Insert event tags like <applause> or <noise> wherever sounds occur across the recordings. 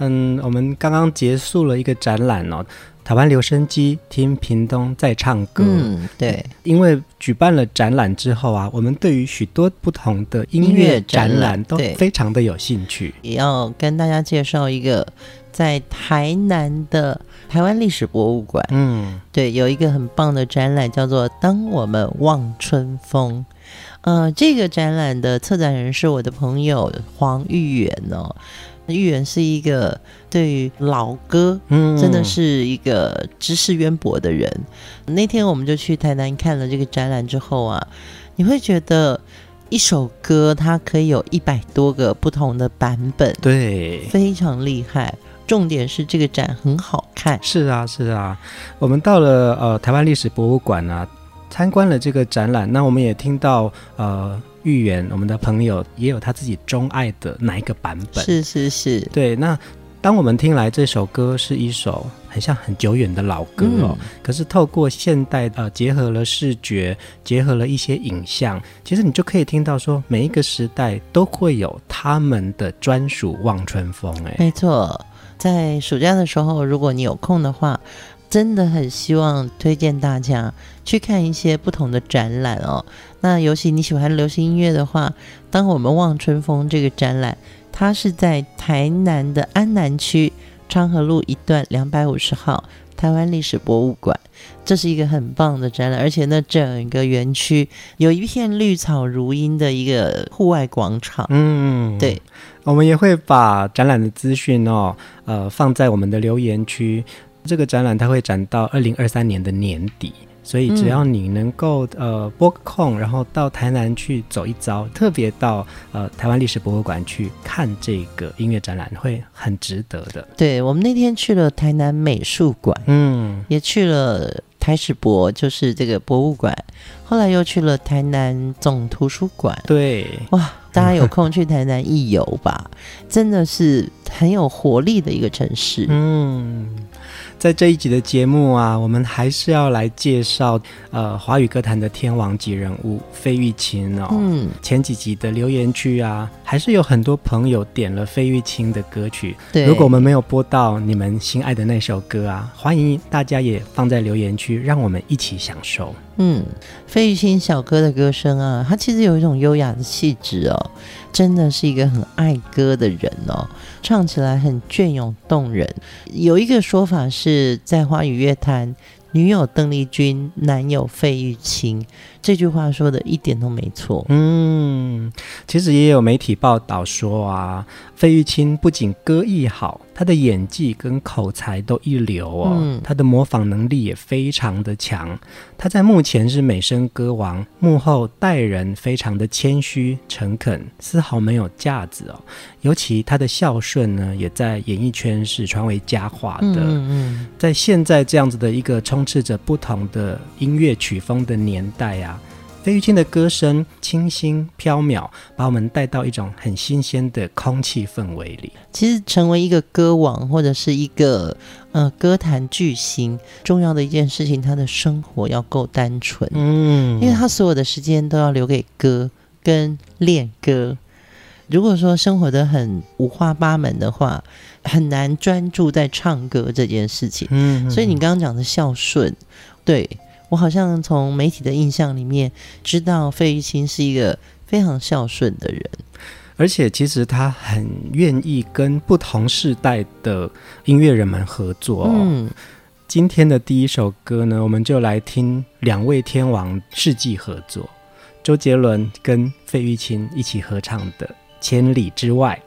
嗯，我们刚刚结束了一个展览哦。台湾留声机听屏东在唱歌，嗯，对，因为举办了展览之后啊，我们对于许多不同的音乐展览都非常的有兴趣。也要跟大家介绍一个在台南的台湾历史博物馆，嗯，对，有一个很棒的展览叫做《当我们望春风》。呃，这个展览的策展人是我的朋友黄玉远哦。玉园是一个对于老歌，嗯，真的是一个知识渊博的人。嗯。那天我们就去台南看了这个展览之后啊，你会觉得一首歌它可以有一百多个不同的版本，对，非常厉害。重点是这个展很好看。是啊，是啊。我们到了呃台湾历史博物馆啊，参观了这个展览，那我们也听到呃。玉元，我们的朋友也有他自己钟爱的哪一个版本？是是是，对。那当我们听来这首歌是一首很像很久远的老歌哦，嗯、可是透过现代呃结合了视觉，结合了一些影像，其实你就可以听到说每一个时代都会有他们的专属望春风。哎，没错，在暑假的时候，如果你有空的话。真的很希望推荐大家去看一些不同的展览哦。那尤其你喜欢流行音乐的话，当我们望春风这个展览，它是在台南的安南区昌河路一段两百五十号台湾历史博物馆。这是一个很棒的展览，而且呢，整个园区有一片绿草如茵的一个户外广场。嗯，对，我们也会把展览的资讯哦，呃，放在我们的留言区。这个展览它会展到二零二三年的年底，所以只要你能够呃拨个空，然后到台南去走一遭，特别到呃台湾历史博物馆去看这个音乐展览，会很值得的。对，我们那天去了台南美术馆，嗯，也去了台史博，就是这个博物馆，后来又去了台南总图书馆。对，哇，大家有空去台南一游吧，<laughs> 真的是很有活力的一个城市。嗯。在这一集的节目啊，我们还是要来介绍呃华语歌坛的天王级人物费玉清哦。嗯，前几集的留言区啊，还是有很多朋友点了费玉清的歌曲。对，如果我们没有播到你们心爱的那首歌啊，欢迎大家也放在留言区，让我们一起享受。嗯，费玉清小哥的歌声啊，他其实有一种优雅的气质哦，真的是一个很爱歌的人哦，唱起来很隽永动人。有一个说法是在华语乐坛。女友邓丽君，男友费玉清，这句话说的一点都没错。嗯，其实也有媒体报道说啊，费玉清不仅歌艺好，他的演技跟口才都一流哦。嗯，他的模仿能力也非常的强。他在幕前是美声歌王，幕后待人非常的谦虚诚恳，丝毫没有架子哦。尤其他的孝顺呢，也在演艺圈是传为佳话的。嗯嗯，在现在这样子的一个充斥着不同的音乐曲风的年代啊，费玉清的歌声清新飘渺，把我们带到一种很新鲜的空气氛围里。其实，成为一个歌王或者是一个呃歌坛巨星，重要的一件事情，他的生活要够单纯。嗯，因为他所有的时间都要留给歌跟练歌。如果说生活的很五花八门的话，很难专注在唱歌这件事情。嗯，所以你刚刚讲的孝顺，对，我好像从媒体的印象里面知道费玉清是一个非常孝顺的人，而且其实他很愿意跟不同世代的音乐人们合作。嗯，今天的第一首歌呢，我们就来听两位天王世纪合作，周杰伦跟费玉清一起合唱的。千里之外》。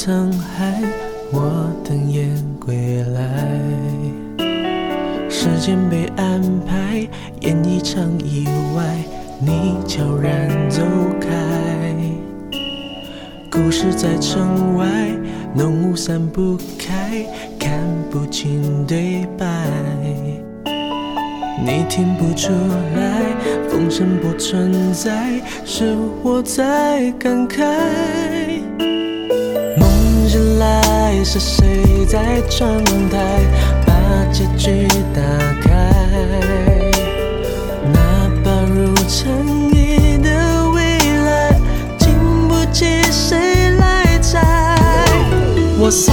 沧海，我等雁归来。时间被安排，演一场意外，你悄然走开。故事在城外，浓雾散不开，看不清对白。你听不出来，风声不存在，是我在感慨。来，是谁在窗台把结局打开？那把如尘埃的未来，经不起谁来摘。我送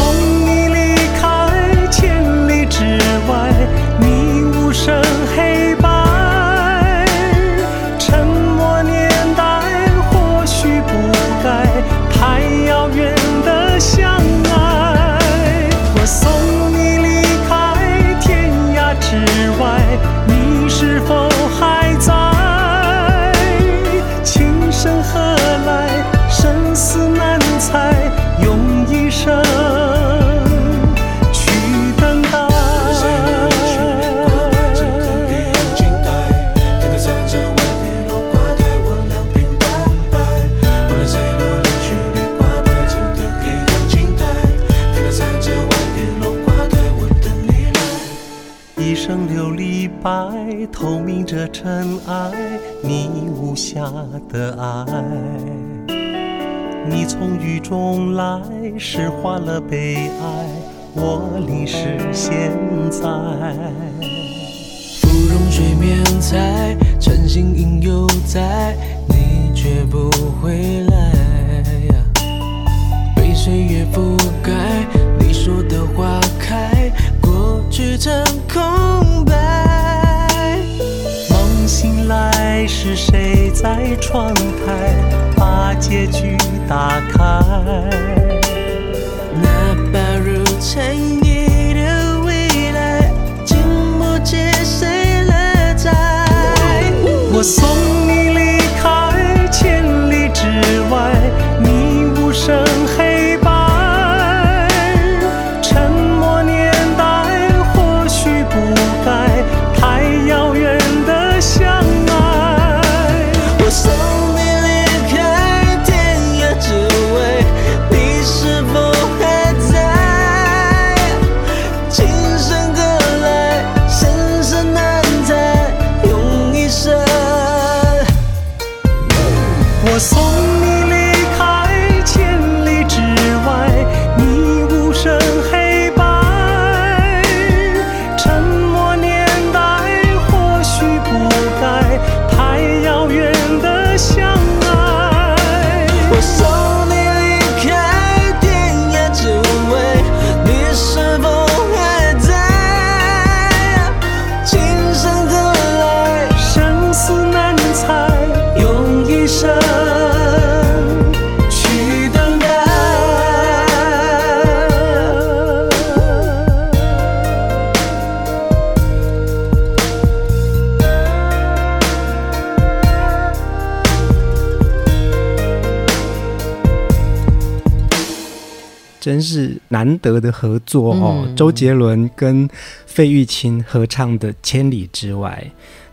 中来，释怀了悲哀。我淋湿现在。芙蓉水面采，晨星影犹在，你却不回来。被岁月覆盖，你说的花开，过去成空白。梦醒来是谁在窗台把结局打开？那把如尘埃的未来，经不起谁来摘。我送真是难得的合作哦！嗯、周杰伦跟费玉清合唱的《千里之外》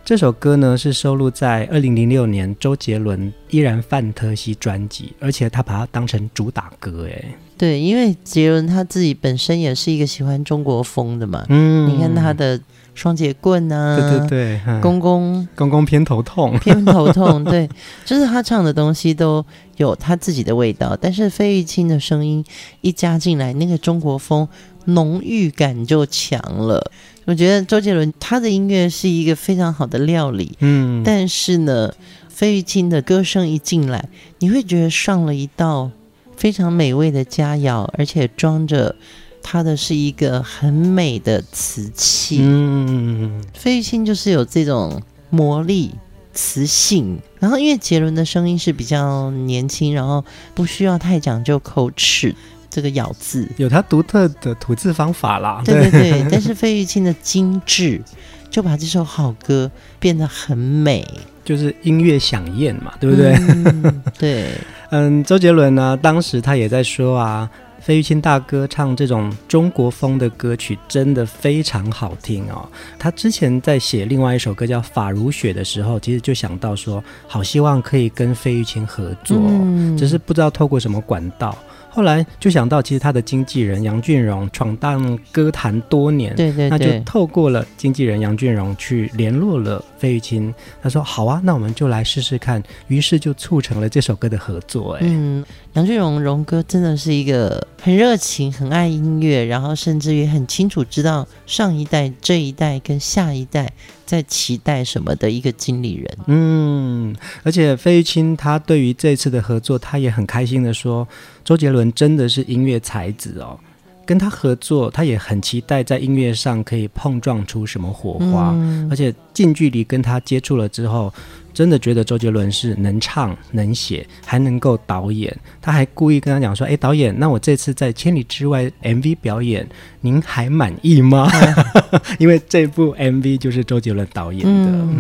这首歌呢，是收录在二零零六年周杰伦《依然范特西》专辑，而且他把它当成主打歌诶。对，因为杰伦他自己本身也是一个喜欢中国风的嘛。嗯，你看他的。双节棍啊，对对对，公公公公偏头痛，偏头痛，<laughs> 对，就是他唱的东西都有他自己的味道，但是费玉清的声音一加进来，那个中国风浓郁感就强了。我觉得周杰伦他的音乐是一个非常好的料理，嗯，但是呢，费玉清的歌声一进来，你会觉得上了一道非常美味的佳肴，而且装着。他的是一个很美的瓷器，嗯，费玉清就是有这种魔力、磁性，然后因为杰伦的声音是比较年轻，然后不需要太讲究口齿这个咬字，有它独特的吐字方法啦。对对对，<laughs> 但是费玉清的精致就把这首好歌变得很美，就是音乐响宴嘛，对不对？嗯、对，<laughs> 嗯，周杰伦呢，当时他也在说啊。费玉清大哥唱这种中国风的歌曲真的非常好听哦。他之前在写另外一首歌叫《法如雪》的时候，其实就想到说，好希望可以跟费玉清合作，嗯，只是不知道透过什么管道。后来就想到，其实他的经纪人杨俊荣闯荡歌坛多年，对对对，那就透过了经纪人杨俊荣去联络了费玉清。他说：“好啊，那我们就来试试看。”于是就促成了这首歌的合作。哎，嗯，杨俊荣荣哥真的是一个很热情、很爱音乐，然后甚至于很清楚知道上一代、这一代跟下一代。在期待什么的一个经理人，嗯，而且费玉清他对于这次的合作，他也很开心的说，周杰伦真的是音乐才子哦，跟他合作，他也很期待在音乐上可以碰撞出什么火花，嗯，而且近距离跟他接触了之后。真的觉得周杰伦是能唱能写，还能够导演。他还故意跟他讲说：“哎，导演，那我这次在《千里之外》MV 表演，您还满意吗？” <laughs> <laughs> 因为这部 MV 就是周杰伦导演的。嗯，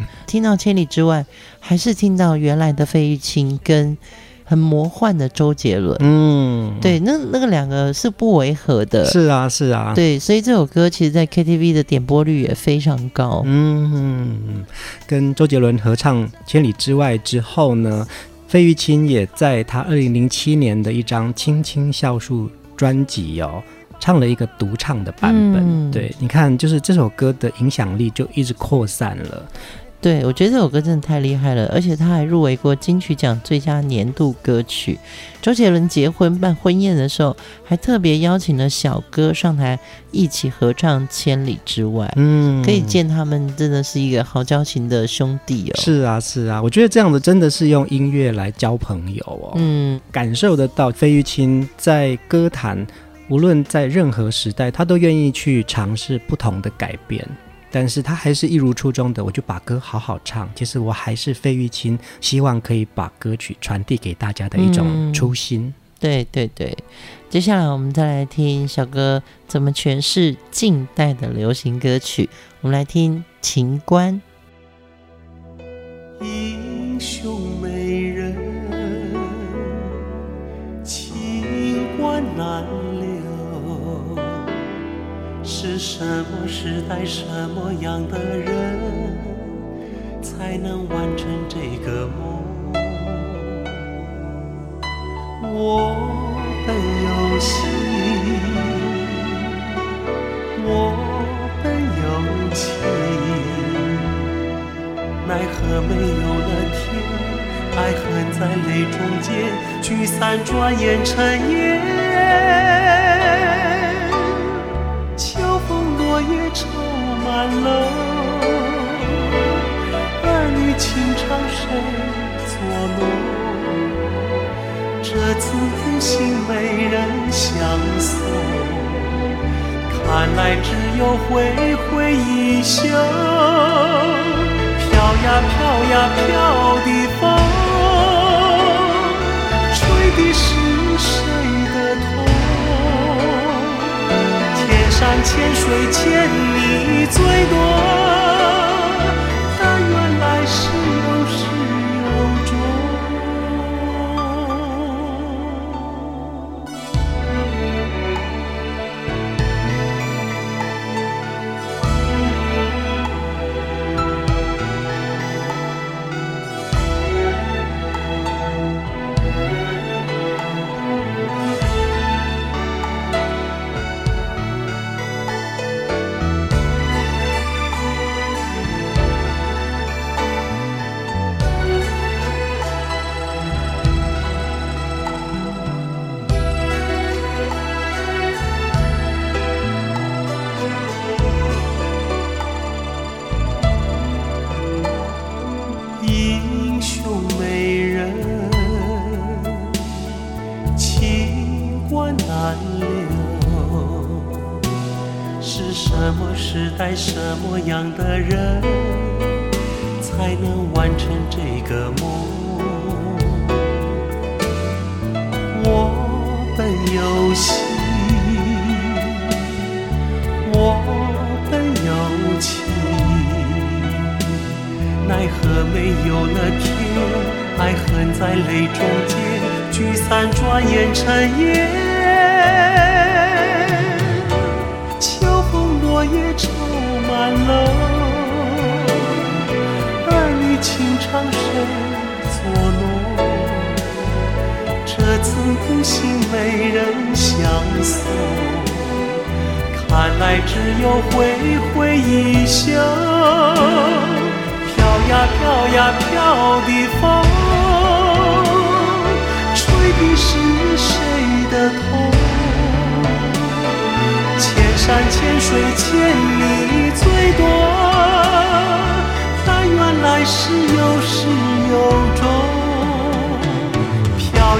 嗯，听到《千里之外》，还是听到原来的费玉清跟。很魔幻的周杰伦，嗯，对，那那个两个是不违和的，是啊，是啊，对，所以这首歌其实，在 KTV 的点播率也非常高，嗯，跟周杰伦合唱《千里之外》之后呢，费玉清也在他二零零七年的一张《青青酵素》专辑哦，唱了一个独唱的版本，嗯、对，你看，就是这首歌的影响力就一直扩散了。对，我觉得这首歌真的太厉害了，而且他还入围过金曲奖最佳年度歌曲。周杰伦结婚办婚宴的时候，还特别邀请了小哥上台一起合唱《千里之外》。嗯，可以见他们真的是一个好交情的兄弟哦。是啊，是啊，我觉得这样子真的是用音乐来交朋友哦。嗯，感受得到费玉清在歌坛，无论在任何时代，他都愿意去尝试不同的改变。但是他还是一如初衷的，我就把歌好好唱。其实我还是费玉清，希望可以把歌曲传递给大家的一种初心。嗯、对对对，接下来我们再来听小哥怎么诠释近代的流行歌曲。我们来听《情关》。英雄美人，情关难。是什么时代，什么样的人，才能完成这个梦？我本有心，我本有情，奈何没有了天，爱恨在泪中间，聚散转眼成烟。落叶愁满楼，儿女情长谁作弄？这次有幸没人相送，看来只有挥挥衣袖。飘呀飘呀飘的风，吹的是山千水千里最多。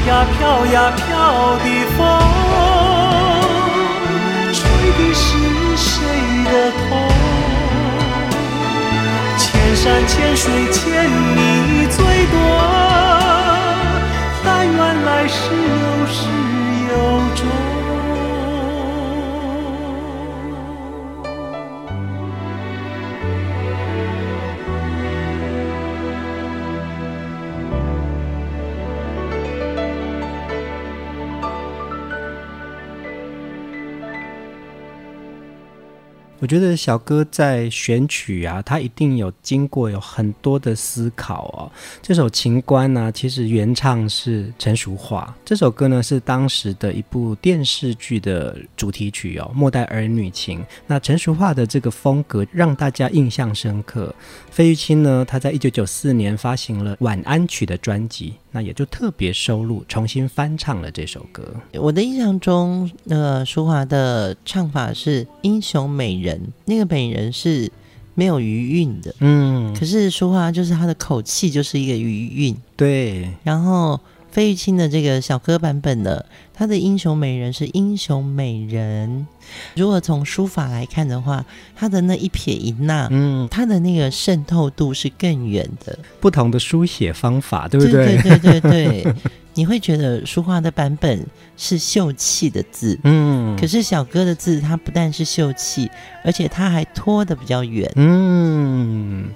呀飘呀飘的风，吹的是谁的痛？千山千水欠你最多。但愿来世有始有终。我觉得小哥在选曲啊，他一定有经过有很多的思考哦。这首《情关》呢，其实原唱是陈淑桦。这首歌呢，是当时的一部电视剧的主题曲哦，《末代儿女情》。那陈淑桦的这个风格让大家印象深刻。费玉清呢，他在一九九四年发行了《晚安曲》的专辑。那也就特别收录，重新翻唱了这首歌。我的印象中，那个舒华的唱法是“英雄美人”，那个美人是没有余韵的。嗯，可是舒华就是她的口气就是一个余韵。对，然后。费玉清的这个小歌版本的，他的英雄美人是英雄美人。如果从书法来看的话，他的那一撇一捺，嗯，他的那个渗透度是更远的。不同的书写方法，对不对？对对对对对。<laughs> 你会觉得书画的版本是秀气的字，嗯，可是小哥的字，它不但是秀气，而且它还拖得比较远，嗯，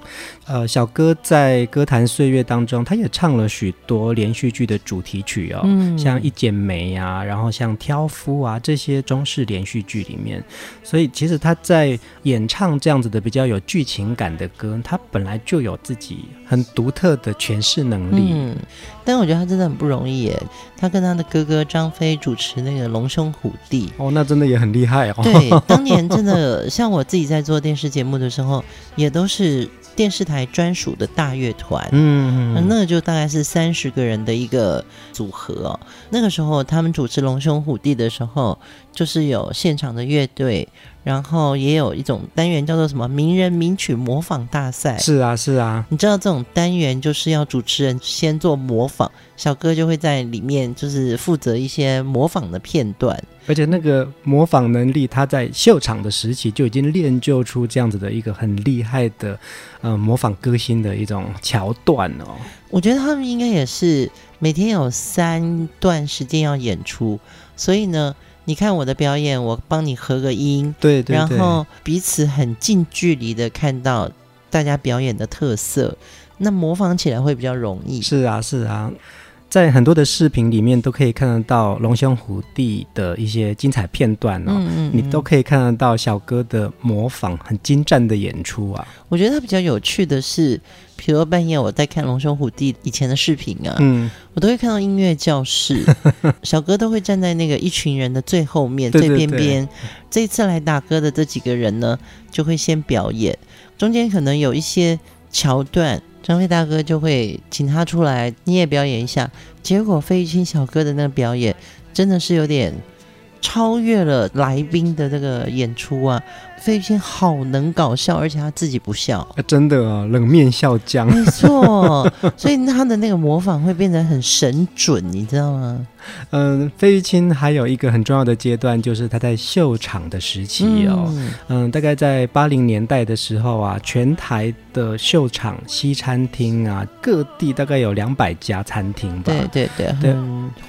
呃，小哥在歌坛岁月当中，他也唱了许多连续剧的主题曲哦，嗯，像《一剪梅》啊，然后像《挑夫》啊这些中式连续剧里面，所以其实他在演唱这样子的比较有剧情感的歌，他本来就有自己很独特的诠释能力，嗯，但我觉得他真的很不容易。耶，他跟他的哥哥张飞主持那个《龙兄虎弟》哦，那真的也很厉害哦。对，当年真的 <laughs> 像我自己在做电视节目的时候，也都是电视台专属的大乐团。嗯，嗯，那个就大概是三十个人的一个组合哦。那个时候他们主持《龙兄虎弟》的时候，就是有现场的乐队。然后也有一种单元叫做什么名人名曲模仿大赛。是啊，是啊。你知道这种单元就是要主持人先做模仿，小哥就会在里面就是负责一些模仿的片段。而且那个模仿能力，他在秀场的时期就已经练就出这样子的一个很厉害的，呃，模仿歌星的一种桥段哦。我觉得他们应该也是每天有三段时间要演出，所以呢。你看我的表演，我帮你合个音，对，对对，然后彼此很近距离的看到大家表演的特色，那模仿起来会比较容易。是啊，是啊，在很多的视频里面都可以看得到龙兄虎弟的一些精彩片段哦，嗯嗯嗯，你都可以看得到小哥的模仿很精湛的演出啊。我觉得他比较有趣的是。比如半夜我在看《龙兄虎弟》以前的视频啊，嗯，我都会看到音乐教室，<laughs> 小哥都会站在那个一群人的最后面、最边边。这一次来打歌的这几个人呢，就会先表演，中间可能有一些桥段，张飞大哥就会请他出来，你也表演一下。结果费玉清小哥的那个表演真的是有点超越了来宾的这个演出啊，费玉清好能搞笑，而且他自己不笑，啊、真的啊，冷面笑匠，没错，所以他的那个模仿会变得很神准，你知道吗？嗯，<laughs> 费玉清还有一个很重要的阶段，就是他在秀场的时期哦。嗯，嗯，大概在八零年代的时候啊，全台的秀场西餐厅啊，各地大概有两百家餐厅吧。对对对，对，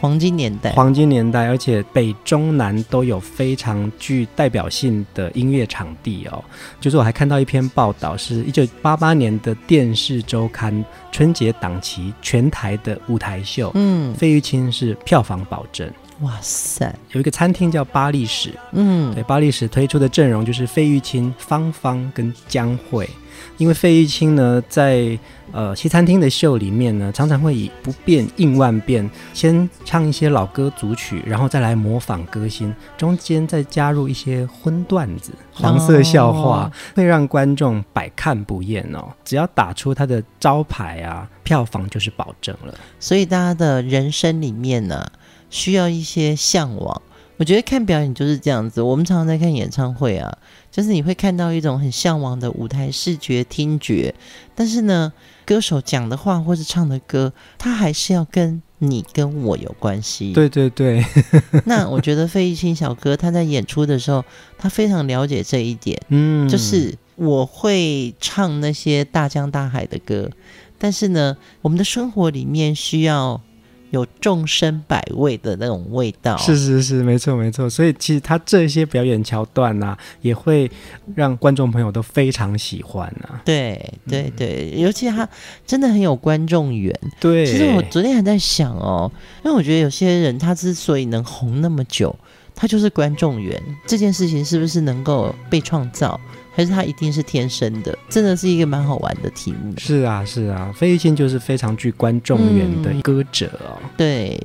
黄金年代，黄金年代，而且北中南都有非常具代表性的音乐场地哦。就是我还看到一篇报道，是一九八八年的电视周刊春节档期全台的舞台秀，嗯，费玉清是票。房保证，哇塞！有一个餐厅叫巴历史，嗯，对，巴历史推出的阵容就是费玉清、芳芳跟江蕙。因为费玉清呢，在呃西餐厅的秀里面呢，常常会以不变应万变，先唱一些老歌组曲，然后再来模仿歌星，中间再加入一些荤段子、黄色笑话，哦、会让观众百看不厌哦。只要打出他的招牌啊，票房就是保证了。所以大家的人生里面呢、啊，需要一些向往。我觉得看表演就是这样子。我们常常在看演唱会啊。就是你会看到一种很向往的舞台视觉听觉，但是呢，歌手讲的话或是唱的歌，他还是要跟你跟我有关系。对对对。<laughs> 那我觉得费玉清小哥他在演出的时候，他非常了解这一点。嗯，就是我会唱那些大江大海的歌，但是呢，我们的生活里面需要。有众生百味的那种味道，是是是，没错没错。所以其实他这些表演桥段呢、啊，也会让观众朋友都非常喜欢啊。对对对，尤其他真的很有观众缘。对，其实我昨天还在想哦，因为我觉得有些人他之所以能红那么久，他就是观众缘。这件事情是不是能够被创造？还是他一定是天生的，真的是一个蛮好玩的题目。是啊，是啊，费玉清就是非常具观众缘的歌者哦。嗯、对，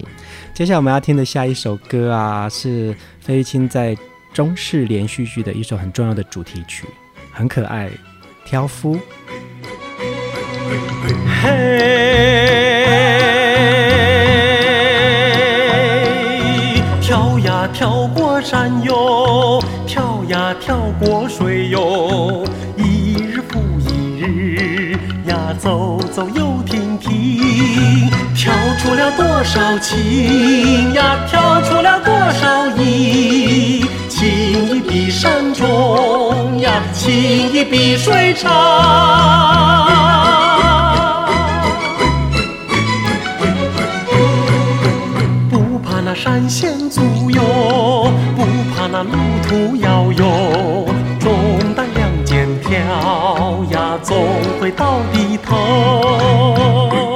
接下来我们要听的下一首歌啊，是费玉清在中式连续剧的一首很重要的主题曲，很可爱，《挑夫》。嘿，哟，一日复一日呀，走走又停停，跳出了多少情呀，跳出了多少意，情意比山重呀，情意比水长，不怕那山险阻哟。不怕那路途遥远，总会到底头。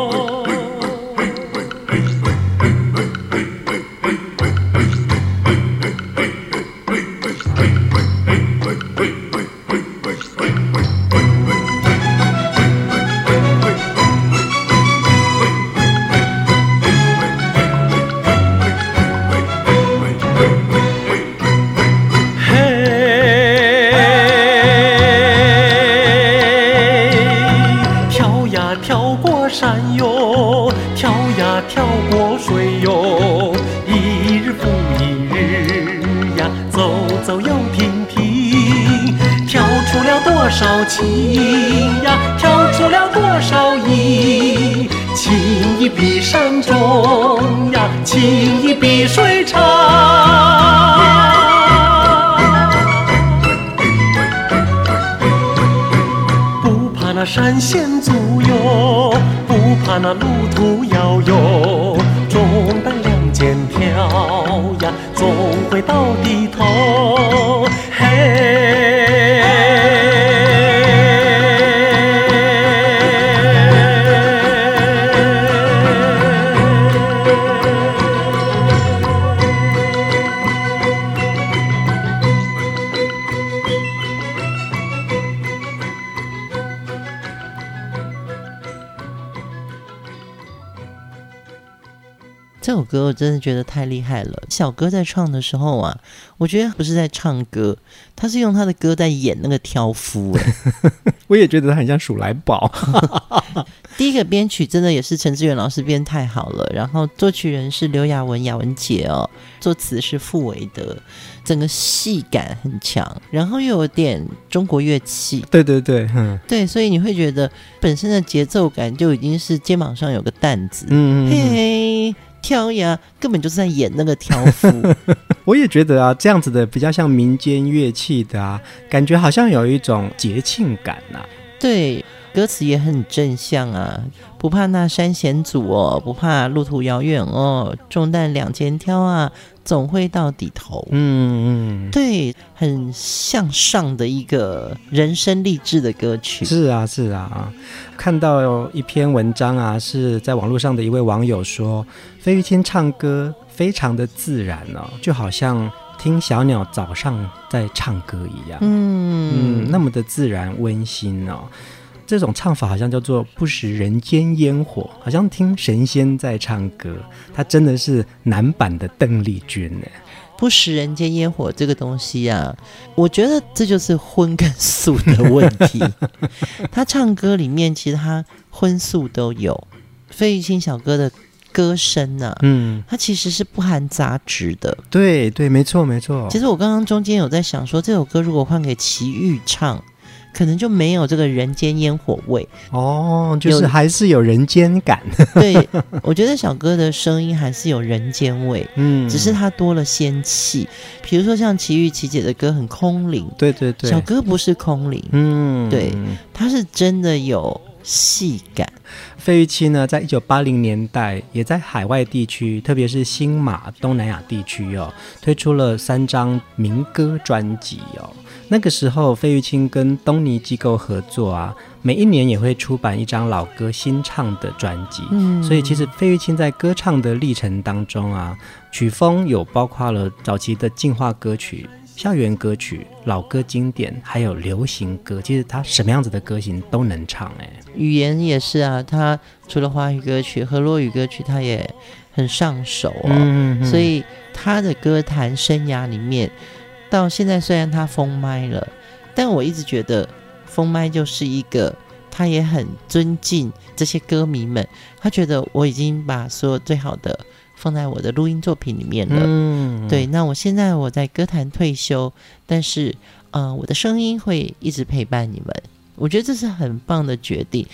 多少情呀，跳出了多少意？情意比山重呀，情意比水长。不怕那山险阻哟，不怕那路途遥哟，歌我真的觉得太厉害了。小哥在唱的时候啊，我觉得不是在唱歌，他是用他的歌在演那个挑夫。哎，<laughs> 我也觉得他很像鼠来宝。<laughs> 第一个编曲真的也是陈志远老师编太好了，然后作曲人是刘雅文、雅文姐哦，作词是傅维德，整个戏感很强，然后又有点中国乐器。对对对，嗯，对，所以你会觉得本身的节奏感就已经是肩膀上有个担子，嗯，嘿嘿。挑呀，根本就是在演那个挑夫。<laughs> 我也觉得啊，这样子的比较像民间乐器的啊，感觉好像有一种节庆感呐、啊。对，歌词也很正向啊，不怕那山险阻哦，不怕路途遥远哦，重担两肩挑啊。总会到底头，嗯嗯，对，很向上的一个人生励志的歌曲。是啊是啊，看到一篇文章啊，是在网络上的一位网友说，费玉清唱歌非常的自然哦，就好像听小鸟早上在唱歌一样，嗯。嗯，那么的自然温馨哦。这种唱法好像叫做不食人间烟火，好像听神仙在唱歌。他真的是男版的邓丽君呢。不食人间烟火这个东西啊，我觉得这就是荤跟素的问题。<laughs> 他唱歌里面其实他荤素都有。费玉清小哥的歌声呢、啊，嗯，他其实是不含杂质的。对对，没错没错。其实我刚刚中间有在想说，这首歌如果换给齐豫唱。可能就没有这个人间烟火味哦，就是还是有人间感。<laughs> 对，我觉得小哥的声音还是有人间味，嗯，只是他多了仙气。比如说像齐豫琪姐的歌很空灵，对对对，小哥不是空灵，嗯，对，他是真的有戏感。费玉清呢，在一九八零年代也在海外地区，特别是新马东南亚地区哦，推出了三张民歌专辑哦。那个时候，费玉清跟东尼机构合作啊，每一年也会出版一张老歌新唱的专辑。嗯，所以其实费玉清在歌唱的历程当中啊，曲风有包括了早期的进化歌曲、校园歌曲、老歌经典，还有流行歌。其实他什么样子的歌型都能唱，哎，语言也是啊。他除了华语歌曲、和洛语歌曲，他也很上手哦。嗯，所以他的歌坛生涯里面。到现在虽然他封麦了，但我一直觉得封麦就是一个，他也很尊敬这些歌迷们。他觉得我已经把所有最好的放在我的录音作品里面了。嗯，对。那我现在我在歌坛退休，但是呃，我的声音会一直陪伴你们。我觉得这是很棒的决定。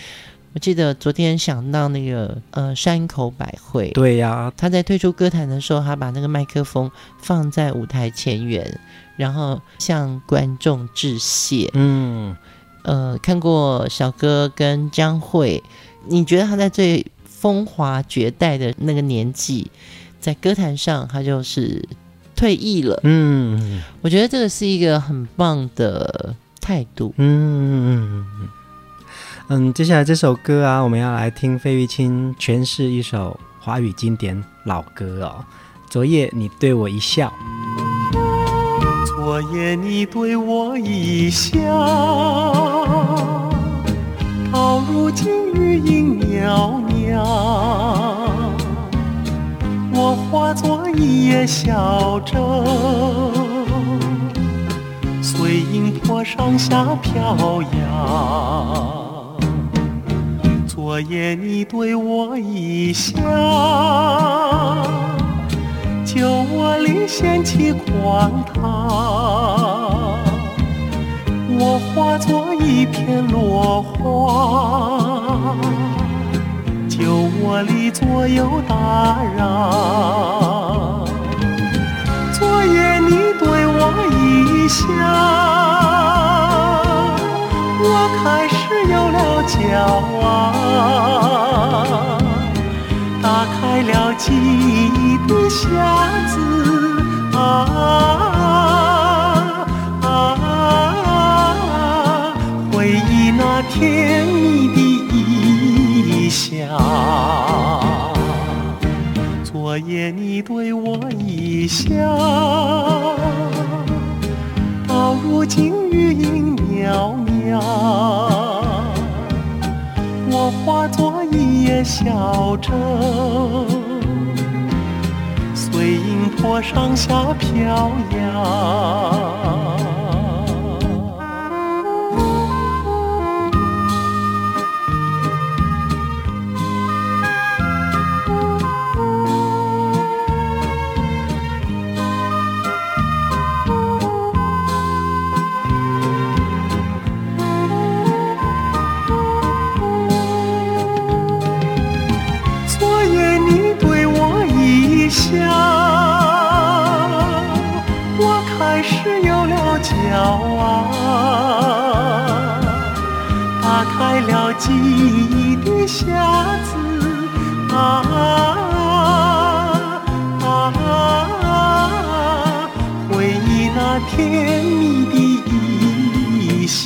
我记得昨天想到那个呃山口百惠，对呀、啊，他在退出歌坛的时候，他把那个麦克风放在舞台前缘。然后向观众致谢。嗯，呃，看过小哥跟江蕙，你觉得他在最风华绝代的那个年纪，在歌坛上他就是退役了。嗯，我觉得这个是一个很棒的态度。嗯嗯，接下来这首歌啊，我们要来听费玉清诠释一首华语经典老歌哦。昨夜你对我一笑。昨夜你对我一笑，到如今余音袅袅，我化作一叶小舟，随云波上下飘摇。昨夜你对我一笑。酒窝里掀起狂涛，我化作一片落花，酒窝里左右打扰。昨夜你对我一笑，我开始有了骄傲。打开了记忆的匣子啊啊，啊，回忆那甜蜜的一笑。昨夜你对我一笑，到如今余音袅袅。我化作小舟随云波上下飘摇。打开了。记忆的匣子啊啊！回忆那甜蜜的异乡。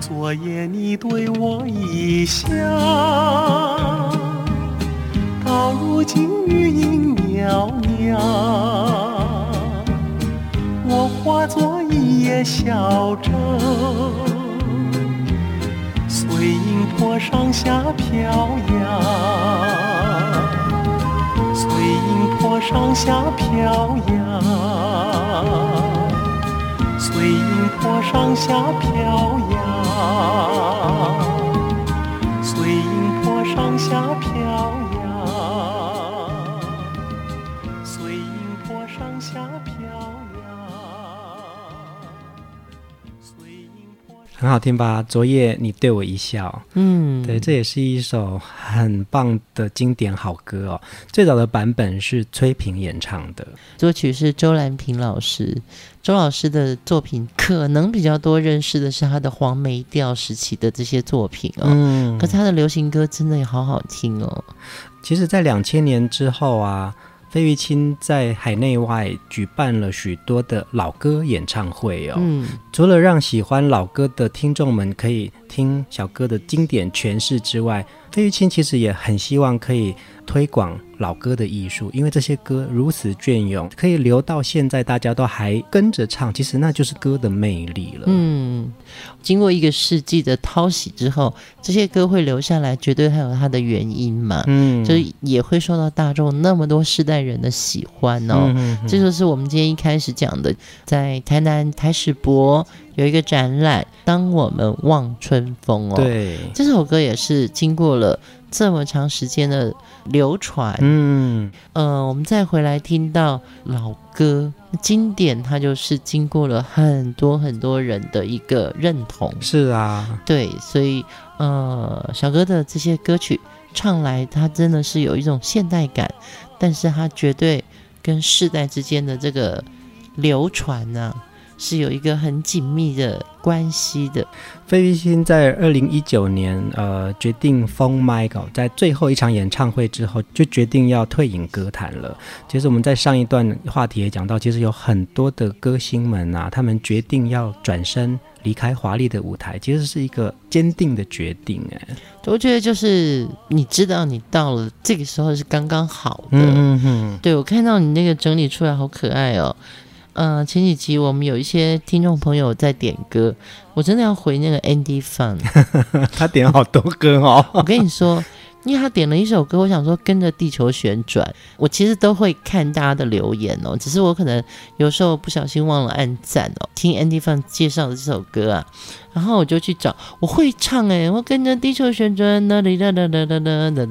昨夜你对我一笑，到如今余音袅袅，化作一叶小舟。随影坡上下飘扬，随影坡上下飘扬，随影坡上下飘扬，随影坡上下飘扬。很好听吧？昨夜你对我一笑，嗯，对，这也是一首很棒的经典好歌哦。最早的版本是崔萍演唱的，作曲是周兰萍老师。周老师的作品可能比较多认识的是他的黄梅调时期的这些作品哦，嗯，可是他的流行歌真的也好好听哦。其实，在两千年之后啊。费玉清在海内外举办了许多的老歌演唱会哦，嗯，除了让喜欢老歌的听众们可以听小歌的经典诠释之外，费玉清其实也很希望可以推广老歌的艺术，因为这些歌如此隽永，可以留到现在，大家都还跟着唱，其实那就是歌的魅力了。嗯，经过一个世纪的淘洗之后，这些歌会留下来，绝对还有它的原因嘛。嗯，就也会受到大众那么多世代人的喜欢哦。这就是我们今天一开始讲的，在台南台史博有一个展览，当我们望春风哦。对，这首歌也是经过了。这么长时间的流传，嗯，呃，我们再回来听到老歌经典，它就是经过了很多很多人的一个认同。是啊，对，所以呃，小哥的这些歌曲唱来，它真的是有一种现代感，但是它绝对跟世代之间的这个流传呢、啊。是有一个很紧密的关系的。费玉清在二零一九年，呃，决定封麦，在最后一场演唱会之后，就决定要退隐歌坛了。其实我们在上一段话题也讲到，其实有很多的歌星们啊，他们决定要转身离开华丽的舞台，其实是一个坚定的决定。哎，我觉得就是你知道，你到了这个时候是刚刚好的。嗯哼，对，我看到你那个整理出来，好可爱哦。呃，前几集我们有一些听众朋友在点歌，我真的要回那个 Andy Fun，<laughs> 他点了好多歌哦。我跟你说，<laughs> 因为他点了一首歌，我想说跟着地球旋转，我其实都会看大家的留言哦，只是我可能有时候不小心忘了按赞哦。听 Andy Fun 介绍的这首歌啊。然后我就去找，我会唱哎，我跟着地球旋转，啦啦啦啦啦啦啦啦啦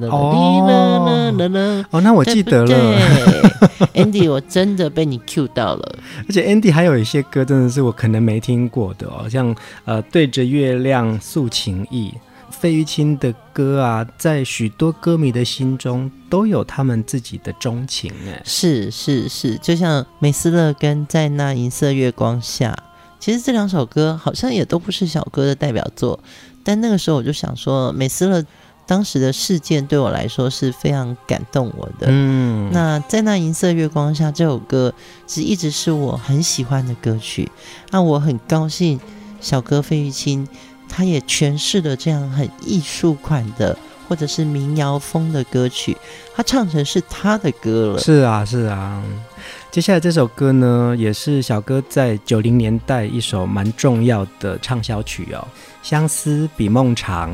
啦啦哦，那我记得了对，Andy，我真的被你 cue 到了。而且 Andy 还有一些歌真的是我可能没听过的哦，像呃对着月亮诉情意，费玉清的歌啊，在许多歌迷的心中都有他们自己的钟情哎，是是是，就像美斯乐跟在那银色月光下。其实这两首歌好像也都不是小哥的代表作，但那个时候我就想说，美斯乐当时的事件对我来说是非常感动我的。嗯，那在那银色月光下这首歌，是一直是我很喜欢的歌曲。那我很高兴，小哥费玉清他也诠释了这样很艺术款的或者是民谣风的歌曲，他唱成是他的歌了。是啊，是啊。接下来这首歌呢，也是小哥在九零年代一首蛮重要的畅销曲哦，《相思比梦长》。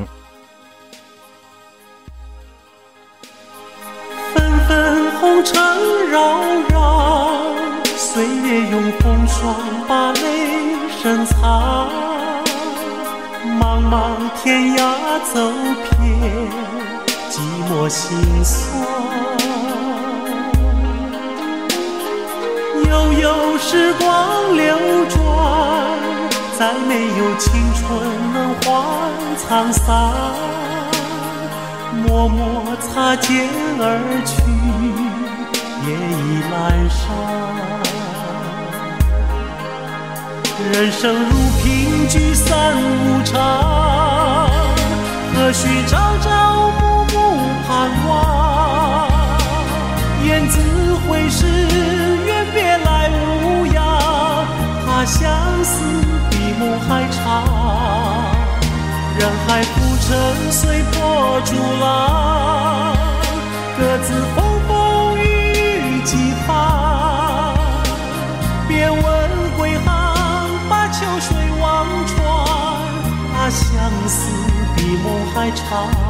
纷扰扰，岁月用风霜把泪深藏。茫茫天涯走遍，寂寞心酸。悠悠时光流转，再没有青春能换沧桑。默默擦肩而去。夜已阑珊，人生如萍，聚散无常，何须朝朝梦还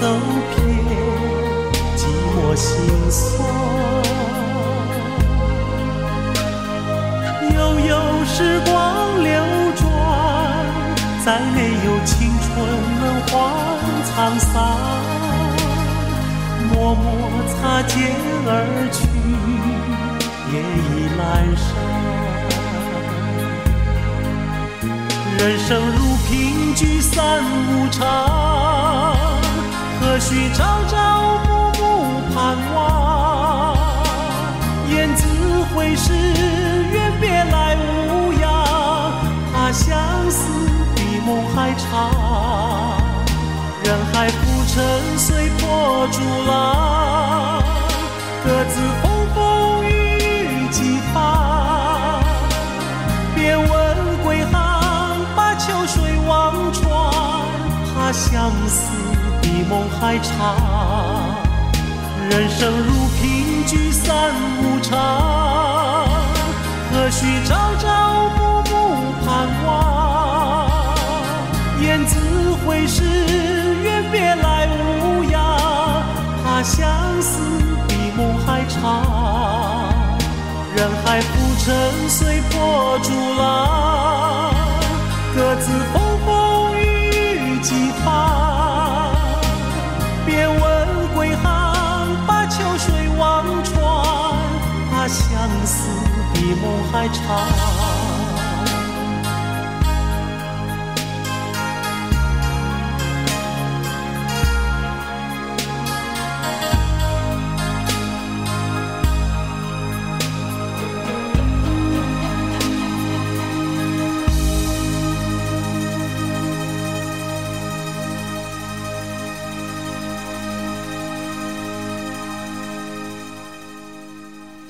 走遍，寂寞心酸。悠悠时光流转，再没有青春能换沧桑。默默擦肩而去，夜已阑珊。人生如萍，聚散无常，何须朝朝暮暮盼望？雁字回时，远别来无恙。怕相思比梦还长，人海浮沉，随波逐浪，各自风风雨雨几番。别问归航。把秋水望穿，怕相思梦还长。人生如萍，聚散无常，何须朝朝暮暮盼望？雁字回时，愿别来无恙。怕相思比梦还长。人海浮沉，随波逐浪。各自梦还长。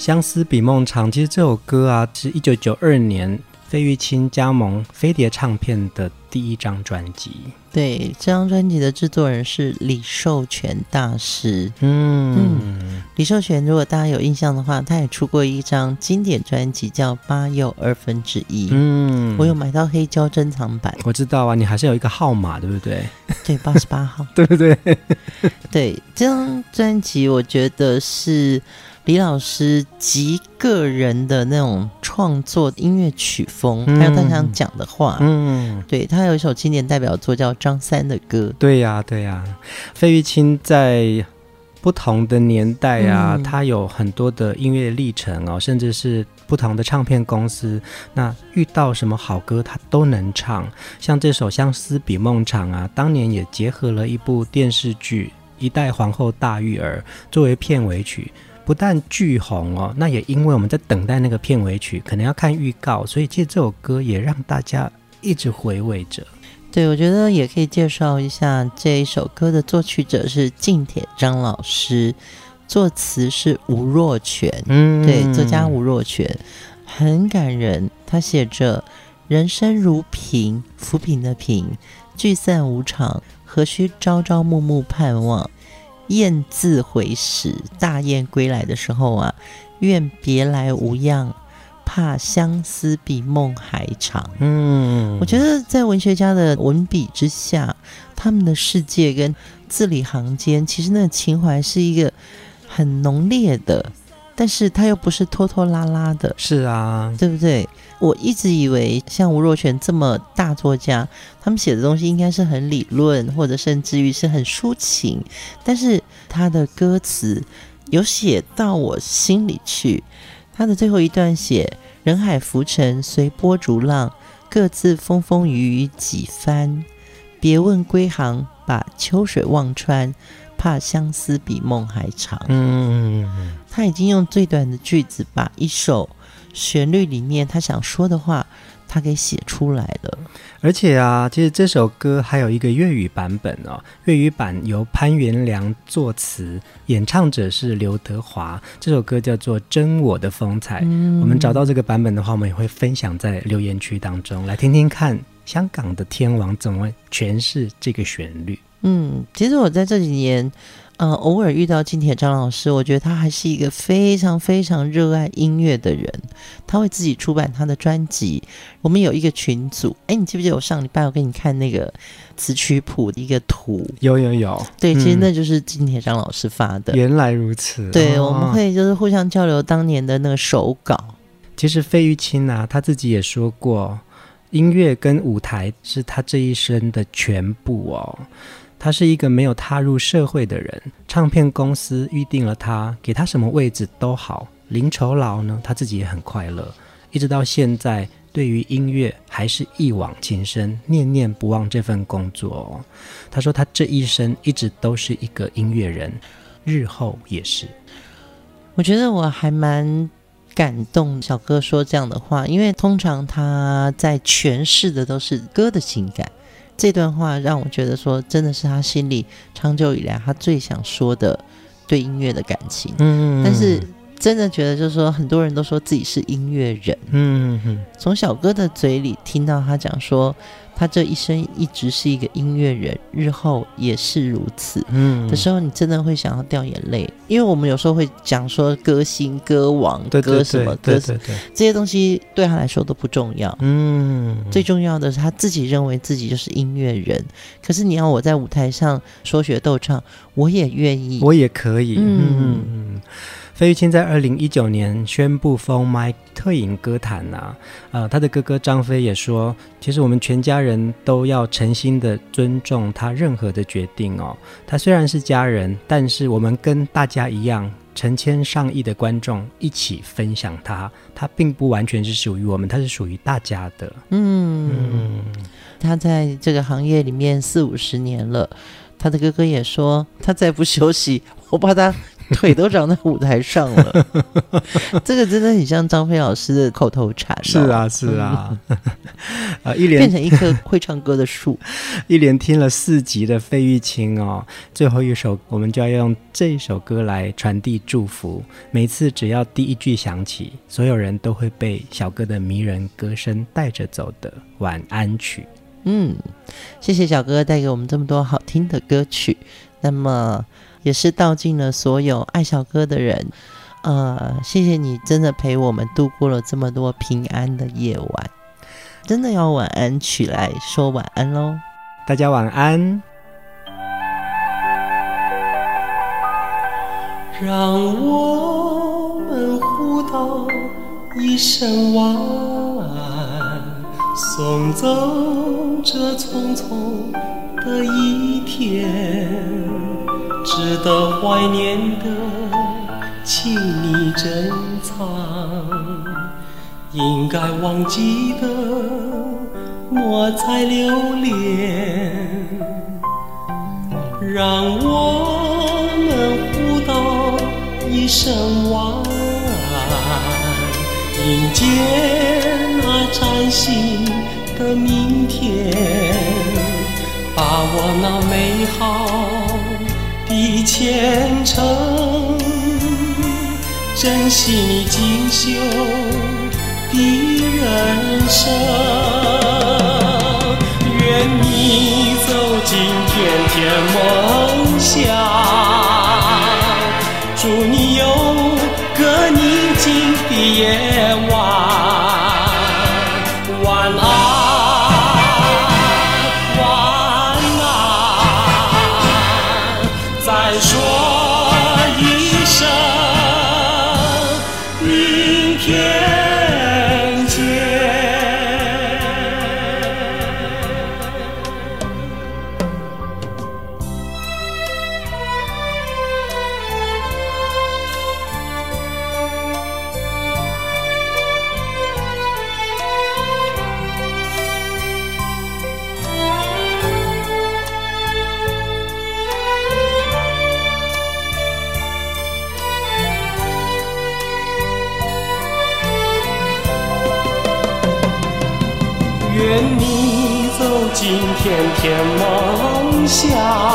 相思比梦长，其实这首歌啊，是一九九二年费玉清加盟飞碟唱片的第一张专辑。对，这张专辑的制作人是李寿全大师。嗯嗯，李寿全，如果大家有印象的话，他也出过一张经典专辑，叫《八又二分之一》。嗯，我有买到黑胶珍藏版。我知道啊，你还是有一个号码，对不对？对，八十八号，<laughs> 对不对？<laughs> 对，这张专辑我觉得是。李老师极个人的那种创作音乐曲风，还有他想讲的话，嗯，对，他有一首经典代表作叫《张三的歌》。对呀、啊，对呀、啊，费玉清在不同的年代啊，嗯、他有很多的音乐历程哦，甚至是不同的唱片公司，那遇到什么好歌他都能唱。像这首《相思比梦长》啊，当年也结合了一部电视剧《一代皇后大玉儿》作为片尾曲。不但巨红哦，那也因为我们在等待那个片尾曲，可能要看预告，所以其实这首歌也让大家一直回味着。对，我觉得也可以介绍一下这一首歌的作曲者是近铁张老师，作词是吴若权，嗯，对，作家吴若权很感人。他写着：“人生如萍，浮萍的萍，聚散无常，何须朝朝暮暮盼望？雁字回时，大雁归来的时候啊，愿别来无恙。”怕相思比梦还长。嗯，我觉得在文学家的文笔之下，他们的世界跟字里行间，其实那个情怀是一个很浓烈的，但是他又不是拖拖拉拉的。是啊，对不对？我一直以为像吴若权这么大作家，他们写的东西应该是很理论，或者甚至于是很抒情，但是他的歌词有写到我心里去。他的最后一段写：“人海浮沉，随波逐浪，各自风风雨雨几番。别问归航，把秋水望穿，怕相思比梦还长。”嗯，他已经用最短的句子把一首旋律里面他想说的话。他给写出来了，而且啊，其实这首歌还有一个粤语版本哦。粤语版由潘元良作词，演唱者是刘德华。这首歌叫做《真我的风采》。嗯，我们找到这个版本的话，我们也会分享在留言区当中，来听听看香港的天王怎么诠释这个旋律。嗯，其实我在这几年。呃，偶尔遇到金铁章老师，我觉得他还是一个非常非常热爱音乐的人。他会自己出版他的专辑。我们有一个群组，哎，你记不记得我上礼拜我给你看那个词曲谱的一个图？有有有。对，其实那就是金铁章老师发的。原来如此。对，哦、我们会就是互相交流当年的那个手稿。其实费玉清啊，他自己也说过，音乐跟舞台是他这一生的全部哦。他是一个没有踏入社会的人，唱片公司预定了他，给他什么位置都好。零酬劳呢，他自己也很快乐，一直到现在，对于音乐还是一往情深，念念不忘这份工作。他说他这一生一直都是一个音乐人，日后也是。我觉得我还蛮感动，小哥说这样的话，因为通常他在诠释的都是歌的情感。这段话让我觉得说，真的是他心里长久以来他最想说的对音乐的感情。嗯，但是真的觉得就是说，很多人都说自己是音乐人。嗯嗯，从小哥的嘴里听到他讲说。他这一生一直是一个音乐人，日后也是如此。嗯，的时候你真的会想要掉眼泪，因为我们有时候会讲说歌星、歌王、对对对歌什么歌，这些东西对他来说都不重要。嗯，最重要的是他自己认为自己就是音乐人。可是你要我在舞台上说学逗唱，我也愿意，我也可以。嗯嗯。嗯费玉清在二零一九年宣布封麦退隐歌坛呐、啊，呃，他的哥哥张飞也说，其实我们全家人都要诚心的尊重他任何的决定哦。他虽然是家人，但是我们跟大家一样，成千上亿的观众一起分享他，他并不完全是属于我们，他是属于大家的。嗯嗯，他在这个行业里面四五十年了，他的哥哥也说，他再不休息，我怕他。<laughs> 腿都长在舞台上了，<laughs> 这个真的很像张飞老师的口头禅、哦。是啊，是啊，啊，<laughs> 一连变成一棵会唱歌的树。一连听了四集的费玉清哦，最后一首我们就要用这首歌来传递祝福。每次只要第一句响起，所有人都会被小哥的迷人歌声带着走的晚安曲。嗯，谢谢小哥带给我们这么多好听的歌曲。那么。也是道尽了所有爱小哥的人，呃，谢谢你真的陪我们度过了这么多平安的夜晚，真的要晚安曲来说晚安喽，大家晚安。让我们互道一声晚安，送走这匆匆的一天。值得怀念的，请你珍藏；应该忘记的，莫再留恋。让我们互道一声晚安，迎接那崭新的明天，把我那美好的前程，珍惜你锦绣的人生，愿你走进甜甜梦乡。祝你有个宁静的夜天天梦想。